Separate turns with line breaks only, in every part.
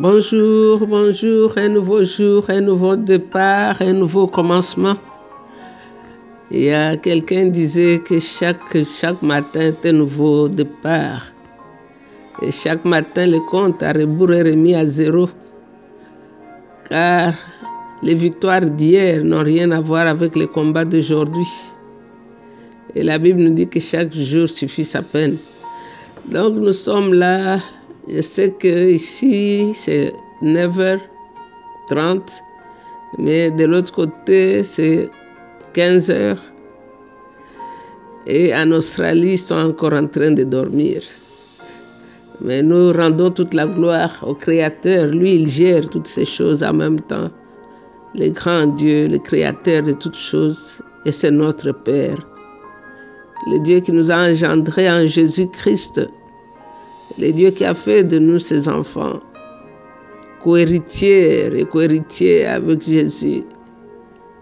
Bonjour, bonjour, un nouveau jour, un nouveau départ, un nouveau commencement. Il y a quelqu'un disait que chaque, chaque matin est un nouveau départ. Et chaque matin, le compte à rebours est remis à zéro. Car les victoires d'hier n'ont rien à voir avec les combats d'aujourd'hui. Et la Bible nous dit que chaque jour suffit sa peine. Donc nous sommes là. Je sais que ici c'est 9h30, mais de l'autre côté c'est 15h. Et en Australie, ils sont encore en train de dormir. Mais nous rendons toute la gloire au Créateur. Lui, il gère toutes ces choses en même temps. Le grand Dieu, le Créateur de toutes choses, et c'est notre Père. Le Dieu qui nous a engendrés en Jésus-Christ. Le Dieu qui a fait de nous ses enfants, co-héritiers et co-héritiers avec Jésus.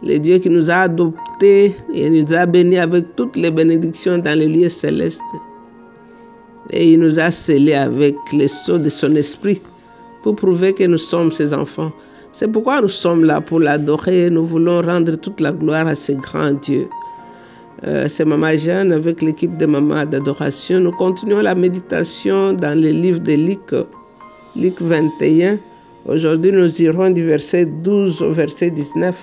Le Dieu qui nous a adoptés et nous a bénis avec toutes les bénédictions dans les lieux célestes. Et il nous a scellés avec les sceaux de son esprit pour prouver que nous sommes ses enfants. C'est pourquoi nous sommes là pour l'adorer. Nous voulons rendre toute la gloire à ce grand Dieu. Euh, c'est Maman Jeanne avec l'équipe de Maman d'adoration. Nous continuons la méditation dans le livre de Luc, Luc 21. Aujourd'hui, nous irons du verset 12 au verset 19.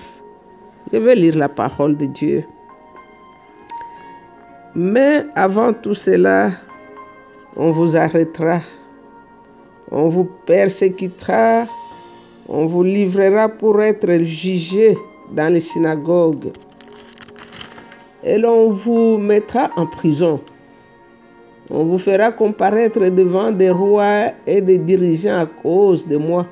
Je vais lire la parole de Dieu. Mais avant tout cela, on vous arrêtera, on vous persécutera, on vous livrera pour être jugé dans les synagogues et l'on vous mettra en prison. On vous fera comparaître devant des rois et des dirigeants à cause de moi.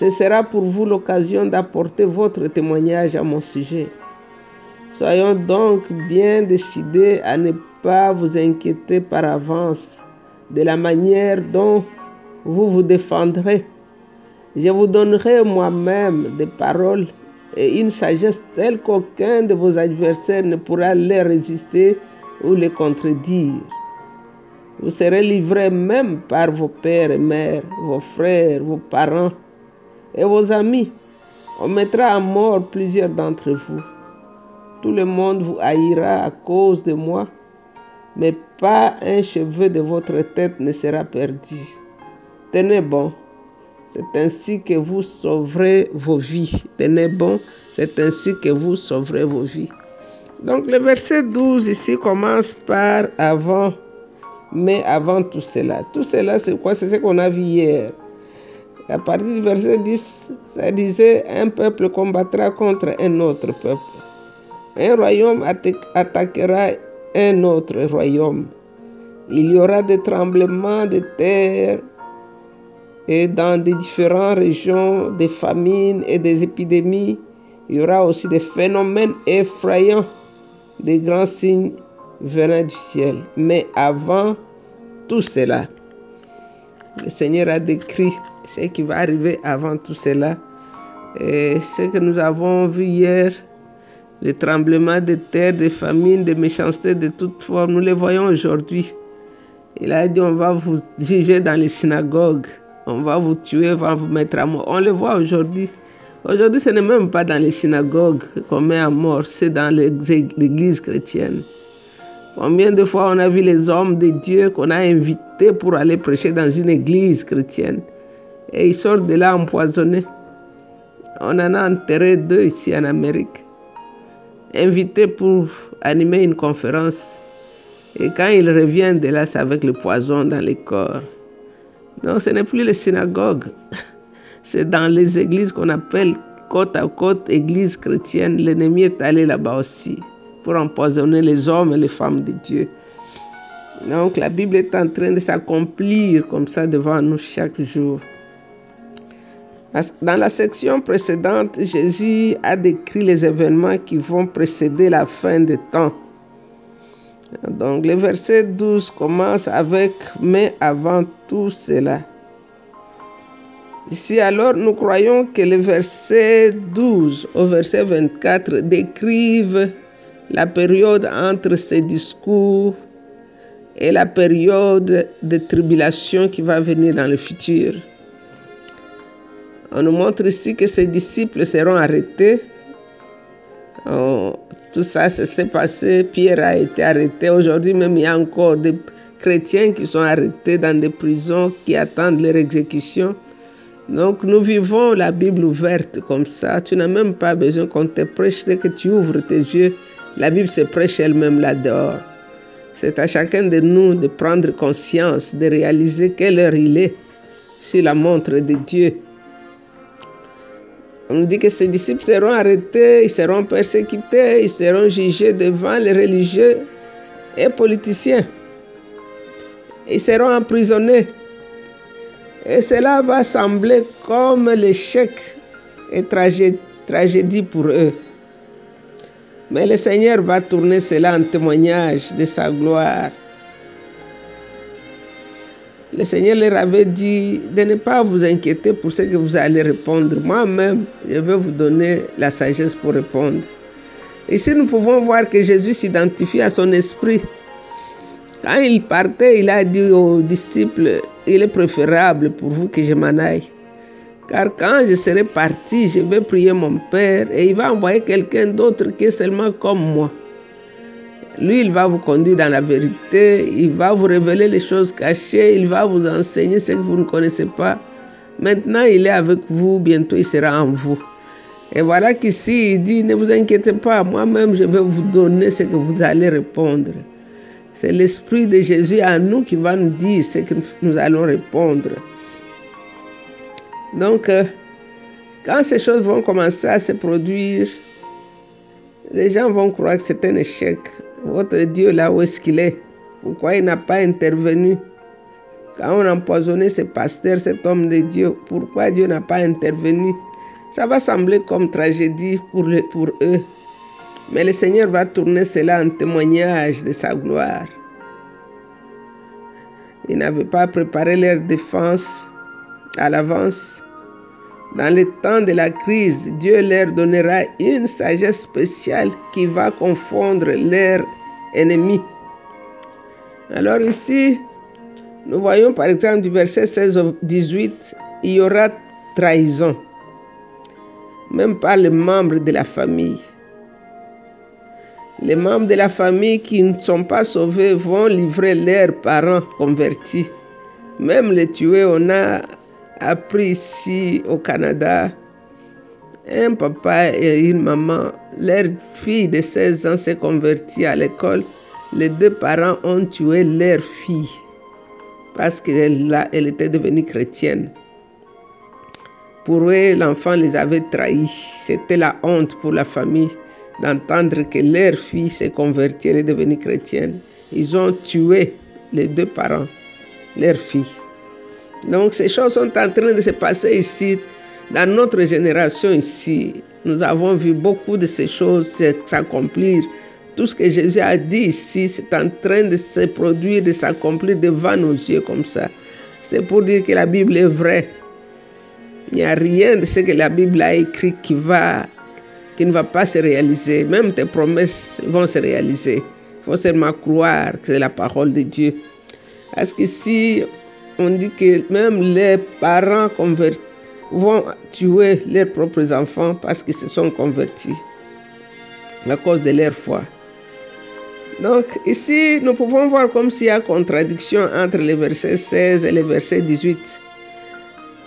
Ce sera pour vous l'occasion d'apporter votre témoignage à mon sujet. Soyons donc bien décidés à ne pas vous inquiéter par avance de la manière dont vous vous défendrez. Je vous donnerai moi-même des paroles et une sagesse telle qu'aucun de vos adversaires ne pourra les résister ou les contredire. Vous serez livrés même par vos pères et mères, vos frères, vos parents et vos amis. On mettra à mort plusieurs d'entre vous. Tout le monde vous haïra à cause de moi, mais pas un cheveu de votre tête ne sera perdu. Tenez bon, c'est ainsi que vous sauverez vos vies. Tenez bon, c'est ainsi que vous sauverez vos vies. Donc le verset 12 ici commence par avant, mais avant tout cela. Tout cela, c'est quoi? C'est ce qu'on a vu hier. À partir du verset 10, ça disait, un peuple combattra contre un autre peuple. Un royaume attaquera un autre royaume. Il y aura des tremblements de terre et dans des différentes régions, des famines et des épidémies. Il y aura aussi des phénomènes effrayants, des grands signes venant du ciel. Mais avant tout cela, le Seigneur a décrit ce qui va arriver avant tout cela. Et ce que nous avons vu hier, les tremblements de terre, des famines, des méchancetés de toutes formes, nous les voyons aujourd'hui. Il a dit, on va vous juger dans les synagogues, on va vous tuer, on va vous mettre à mort. On le voit aujourd'hui. Aujourd'hui, ce n'est même pas dans les synagogues qu'on met à mort, c'est dans l'église chrétienne. Combien de fois on a vu les hommes de Dieu qu'on a invités pour aller prêcher dans une église chrétienne? Et ils sortent de là empoisonnés. On en a enterré deux ici en Amérique invité pour animer une conférence. Et quand il revient de là, c'est avec le poison dans les corps. Donc ce n'est plus les synagogues. C'est dans les églises qu'on appelle côte à côte église chrétienne. L'ennemi est allé là-bas aussi pour empoisonner les hommes et les femmes de Dieu. Donc la Bible est en train de s'accomplir comme ça devant nous chaque jour. Dans la section précédente, Jésus a décrit les événements qui vont précéder la fin des temps. Donc le verset 12 commence avec Mais avant tout cela. Ici alors, nous croyons que le verset 12 au verset 24 décrivent la période entre ces discours et la période de tribulation qui va venir dans le futur. On nous montre ici que ses disciples seront arrêtés. Oh, tout ça, s'est passé. Pierre a été arrêté. Aujourd'hui même, il y a encore des chrétiens qui sont arrêtés dans des prisons qui attendent leur exécution. Donc nous vivons la Bible ouverte comme ça. Tu n'as même pas besoin qu'on te prêche que tu ouvres tes yeux. La Bible se prêche elle-même là-dehors. C'est à chacun de nous de prendre conscience, de réaliser quelle heure il est sur la montre de Dieu. On dit que ses disciples seront arrêtés, ils seront persécutés, ils seront jugés devant les religieux et politiciens. Ils seront emprisonnés. Et cela va sembler comme l'échec et tragédie pour eux. Mais le Seigneur va tourner cela en témoignage de sa gloire. Le Seigneur leur avait dit de ne pas vous inquiéter pour ce que vous allez répondre. Moi-même, je vais vous donner la sagesse pour répondre. Ici, nous pouvons voir que Jésus s'identifie à son esprit. Quand il partait, il a dit aux disciples, il est préférable pour vous que je m'en aille. Car quand je serai parti, je vais prier mon Père et il va envoyer quelqu'un d'autre qui est seulement comme moi. Lui, il va vous conduire dans la vérité, il va vous révéler les choses cachées, il va vous enseigner ce que vous ne connaissez pas. Maintenant, il est avec vous, bientôt il sera en vous. Et voilà qu'ici, il dit, ne vous inquiétez pas, moi-même, je vais vous donner ce que vous allez répondre. C'est l'Esprit de Jésus à nous qui va nous dire ce que nous allons répondre. Donc, euh, quand ces choses vont commencer à se produire, les gens vont croire que c'est un échec. Votre Dieu, là où est-ce qu'il est? Pourquoi il n'a pas intervenu? Quand on a empoisonné ce pasteur, cet homme de Dieu, pourquoi Dieu n'a pas intervenu? Ça va sembler comme tragédie pour, pour eux. Mais le Seigneur va tourner cela en témoignage de sa gloire. Il n'avait pas préparé leur défense à l'avance. Dans le temps de la crise, Dieu leur donnera une sagesse spéciale qui va confondre leurs ennemis. Alors ici, nous voyons par exemple du verset 16 au 18, il y aura trahison, même par les membres de la famille. Les membres de la famille qui ne sont pas sauvés vont livrer leurs parents convertis. Même les tuer, on a appris ici au Canada, un papa et une maman, leur fille de 16 ans s'est convertie à l'école. Les deux parents ont tué leur fille parce qu'elle elle était devenue chrétienne. Pour eux, l'enfant les avait trahis. C'était la honte pour la famille d'entendre que leur fille s'est convertie, elle est devenue chrétienne. Ils ont tué les deux parents, leur fille. Donc ces choses sont en train de se passer ici, dans notre génération ici. Nous avons vu beaucoup de ces choses s'accomplir. Tout ce que Jésus a dit ici, c'est en train de se produire, de s'accomplir devant nos yeux comme ça. C'est pour dire que la Bible est vraie. Il n'y a rien de ce que la Bible a écrit qui, qui ne va pas se réaliser. Même tes promesses vont se réaliser. Il faut seulement croire que c'est la parole de Dieu. Parce qu'ici, on dit que même les parents convertis vont tuer leurs propres enfants parce qu'ils se sont convertis à cause de leur foi. Donc ici, nous pouvons voir comme s'il y a contradiction entre les versets 16 et les versets 18.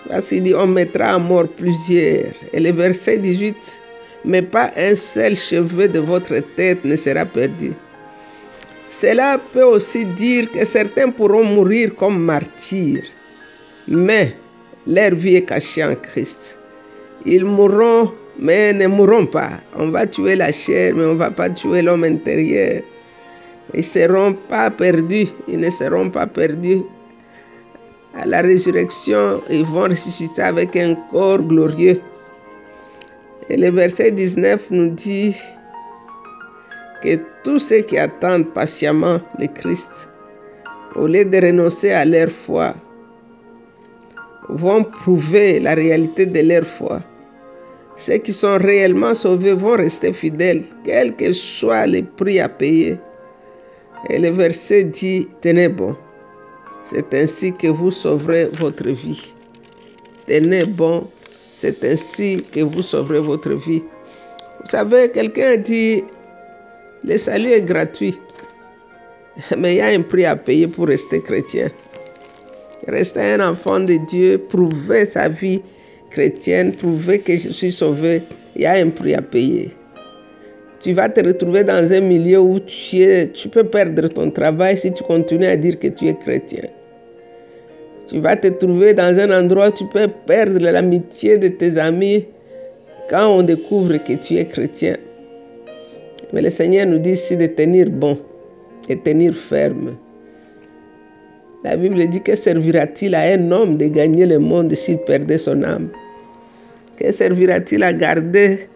Parce qu'il dit, on mettra à mort plusieurs. Et le verset 18, mais pas un seul cheveu de votre tête ne sera perdu. Cela peut aussi dire que certains pourront mourir comme martyrs, mais leur vie est cachée en Christ. Ils mourront, mais ne mourront pas. On va tuer la chair, mais on ne va pas tuer l'homme intérieur. Ils ne seront pas perdus, ils ne seront pas perdus. À la résurrection, ils vont ressusciter avec un corps glorieux. Et le verset 19 nous dit que tous ceux qui attendent patiemment le Christ, au lieu de renoncer à leur foi, vont prouver la réalité de leur foi. Ceux qui sont réellement sauvés vont rester fidèles, quel que soit le prix à payer. Et le verset dit, tenez bon, c'est ainsi que vous sauverez votre vie. Tenez bon, C'est ainsi que vous sauverez votre vie. Vous savez, quelqu'un dit, le salut est gratuit, mais il y a un prix à payer pour rester chrétien. Rester un enfant de Dieu, prouver sa vie chrétienne, prouver que je suis sauvé, il y a un prix à payer. Tu vas te retrouver dans un milieu où tu, es, tu peux perdre ton travail si tu continues à dire que tu es chrétien. Tu vas te trouver dans un endroit où tu peux perdre l'amitié de tes amis quand on découvre que tu es chrétien. Mais le Seigneur nous dit ici de tenir bon et tenir ferme. La Bible dit que servira-t-il à un homme de gagner le monde s'il perdait son âme? Que servira-t-il à garder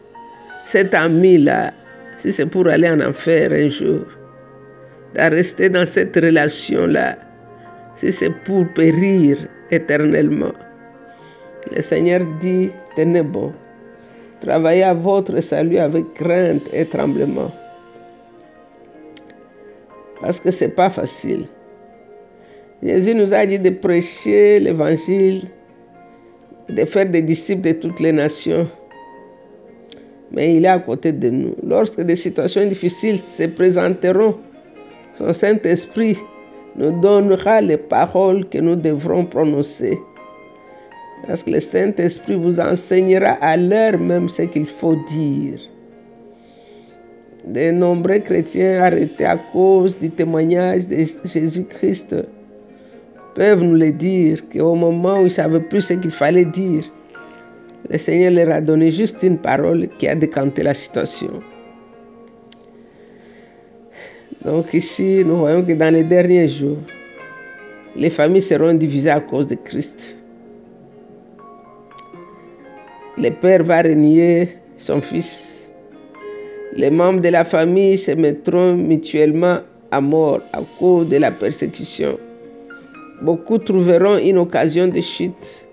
cet ami-là si c'est pour aller en enfer un jour? À rester dans cette relation-là si c'est pour périr éternellement? Le Seigneur dit, tenez bon. Travaillez à votre salut avec crainte et tremblement. Parce que ce n'est pas facile. Jésus nous a dit de prêcher l'évangile, de faire des disciples de toutes les nations. Mais il est à côté de nous. Lorsque des situations difficiles se présenteront, son Saint-Esprit nous donnera les paroles que nous devrons prononcer. Parce que le Saint-Esprit vous enseignera à l'heure même ce qu'il faut dire. De nombreux chrétiens arrêtés à cause du témoignage de Jésus-Christ peuvent nous le dire qu'au moment où ils ne savaient plus ce qu'il fallait dire, le Seigneur leur a donné juste une parole qui a décanté la situation. Donc ici, nous voyons que dans les derniers jours, les familles seront divisées à cause de Christ. Le père va renier son fils. Les membres de la famille se mettront mutuellement à mort à cause de la persécution. Beaucoup trouveront une occasion de chute.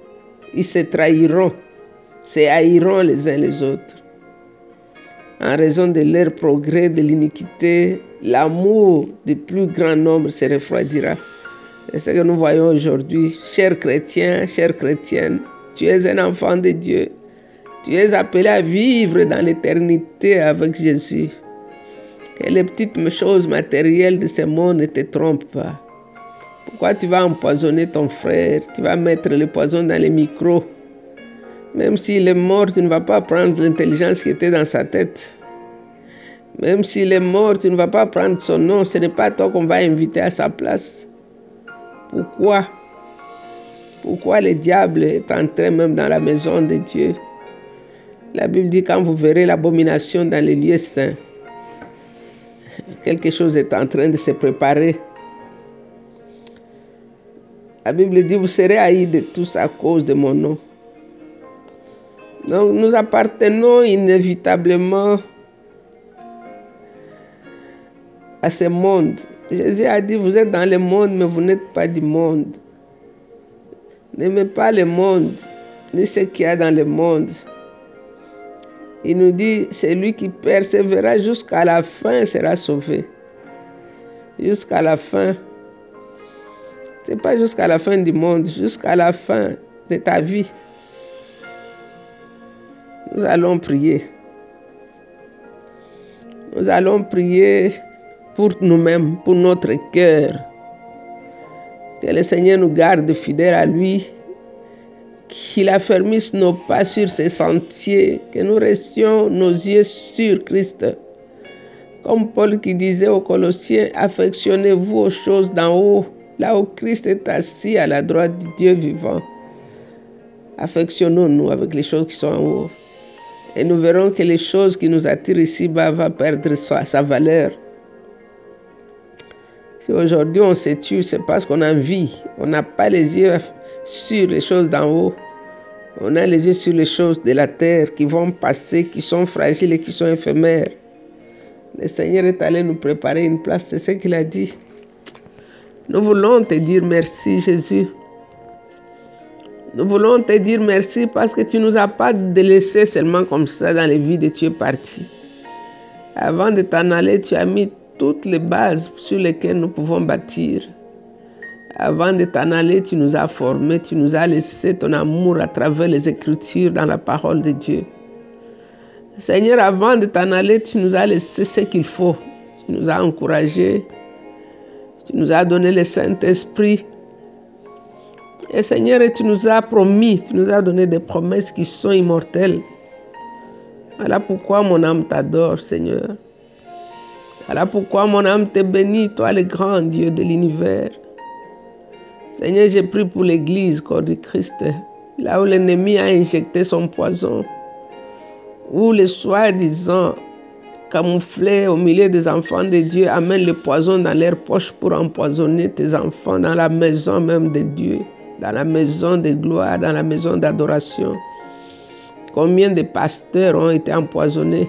Ils se trahiront, se haïront les uns les autres. En raison de leur progrès de l'iniquité, l'amour du plus grand nombre se refroidira. C'est ce que nous voyons aujourd'hui. Chers chrétiens, chères chrétiennes, tu es un enfant de Dieu. Tu es appelé à vivre dans l'éternité avec Jésus. Que les petites choses matérielles de ce monde ne te trompent pas. Pourquoi tu vas empoisonner ton frère? Tu vas mettre le poison dans les micros. Même s'il est mort, tu ne vas pas prendre l'intelligence qui était dans sa tête. Même s'il est mort, tu ne vas pas prendre son nom. Ce n'est pas toi qu'on va inviter à sa place. Pourquoi? Pourquoi le diable est entré même dans la maison de Dieu? La Bible dit quand vous verrez l'abomination dans les lieux saints, quelque chose est en train de se préparer. La Bible dit, vous serez haïs de tous à cause de mon nom. Donc nous appartenons inévitablement à ce monde. Jésus a dit, vous êtes dans le monde, mais vous n'êtes pas du monde. N'aimez pas le monde, ni ce qu'il y a dans le monde. Il nous dit, celui qui persévérera jusqu'à la fin sera sauvé. Jusqu'à la fin. Ce n'est pas jusqu'à la fin du monde, jusqu'à la fin de ta vie. Nous allons prier. Nous allons prier pour nous-mêmes, pour notre cœur. Que le Seigneur nous garde fidèles à lui, qu'il affermisse nos pas sur ses sentiers, que nous restions nos yeux sur Christ. Comme Paul qui disait aux Colossiens, affectionnez-vous aux choses d'en haut là où Christ est assis à la droite du Dieu vivant. Affectionnons-nous avec les choses qui sont en haut. Et nous verrons que les choses qui nous attirent ici-bas vont perdre sa, valeur. Si aujourd'hui on se tue, c'est parce qu'on a envie. On n'a pas les yeux sur les choses d'en haut. On a les yeux sur les choses de la terre qui vont passer, qui sont fragiles et qui sont éphémères. Le Seigneur est allé nous préparer une place, c'est ce qu'il a dit. Nous voulons te dire merci Jésus. Nous voulons te dire merci parce que tu ne nous as pas délaissés seulement comme ça dans les vies et tu es parti. Avant de t'en aller, tu as mis toutes les bases sur lesquelles nous pouvons bâtir. Avant de t'en aller, tu nous as formés, tu nous as laissé ton amour à travers les Écritures dans la parole de Dieu. Seigneur, avant de t'en aller, tu nous as laissé ce qu'il faut. Tu nous as encouragés. Tu nous as donné le Saint-Esprit. Et Seigneur, tu nous as promis, tu nous as donné des promesses qui sont immortelles. Voilà pourquoi mon âme t'adore, Seigneur. Voilà pourquoi mon âme te bénit, toi le grand Dieu de l'univers. Seigneur, j'ai pris pour l'Église, corps du Christ, là où l'ennemi a injecté son poison où les soi-disant camouflés au milieu des enfants de Dieu amènent le poison dans leurs poches pour empoisonner tes enfants dans la maison même de Dieu, dans la maison de gloire, dans la maison d'adoration. Combien de pasteurs ont été empoisonnés?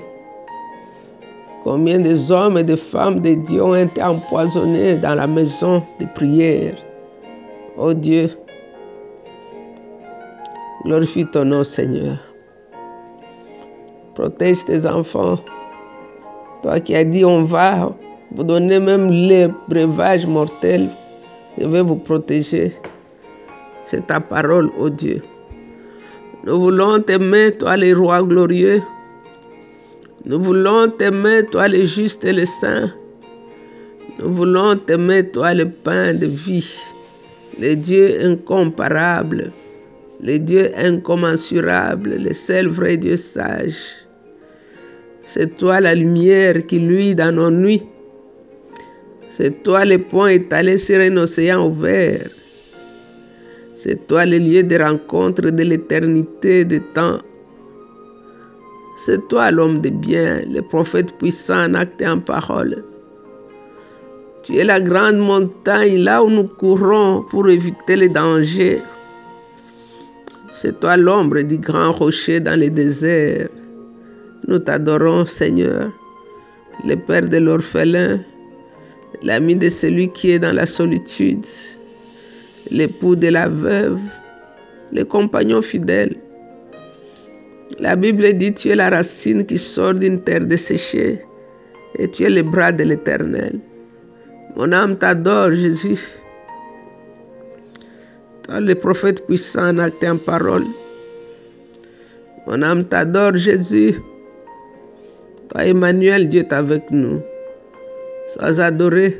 Combien de hommes et de femmes de Dieu ont été empoisonnés dans la maison de prière? Oh Dieu, glorifie ton nom Seigneur. Protège tes enfants. Toi qui as dit, on va vous donner même les breuvages mortels. Je vais vous protéger. C'est ta parole, oh Dieu. Nous voulons t'aimer, toi le roi glorieux. Nous voulons t'aimer, toi le juste et le saint. Nous voulons t'aimer, toi le pain de vie, le Dieu incomparable, le Dieu incommensurable, le seul vrai Dieu sage. C'est toi la lumière qui luit dans nos nuits. C'est toi le point étalé sur un océan ouvert. C'est toi le lieu de rencontre de l'éternité des temps. C'est toi l'homme de bien, le prophète puissant en acte et en parole. Tu es la grande montagne là où nous courons pour éviter les dangers. C'est toi l'ombre du grand rocher dans le désert. Nous t'adorons, Seigneur, le Père de l'orphelin, l'ami de celui qui est dans la solitude, l'époux de la veuve, le compagnon fidèle. La Bible dit, tu es la racine qui sort d'une terre desséchée et tu es le bras de l'Éternel. Mon âme t'adore, Jésus. Toi, le prophète puissant en parole. Mon âme t'adore, Jésus. Toi, Emmanuel, Dieu est avec nous. Sois adoré.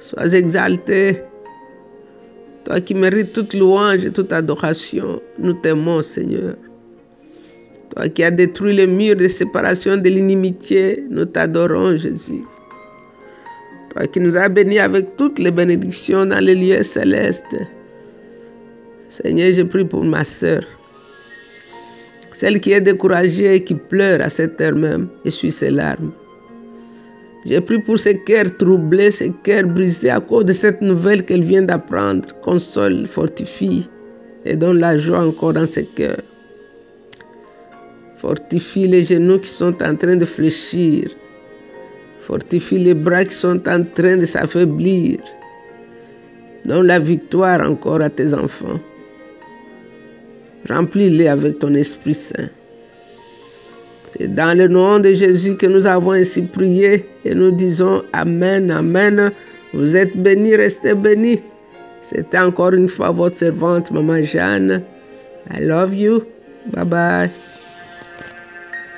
Sois exalté. Toi qui mérites toute louange et toute adoration, nous t'aimons, Seigneur. Toi qui as détruit les murs de séparation de l'inimitié, nous t'adorons, Jésus. Qui nous as bénis avec toutes les bénédictions dans les lieux célestes. Seigneur, je prie pour ma sœur. Celle qui est découragée et qui pleure à cette heure même, essuie ses larmes. J'ai pris pour ses cœurs troublés, ses cœurs brisés à cause de cette nouvelle qu'elle vient d'apprendre. Console, fortifie et donne la joie encore dans ses cœurs. Fortifie les genoux qui sont en train de fléchir. Fortifie les bras qui sont en train de s'affaiblir. Donne la victoire encore à tes enfants. Remplis-les avec ton Esprit Saint. C'est dans le nom de Jésus que nous avons ainsi prié et nous disons Amen, Amen. Vous êtes bénis, restez bénis. C'était encore une fois votre servante, Maman Jeanne. I love you. Bye bye.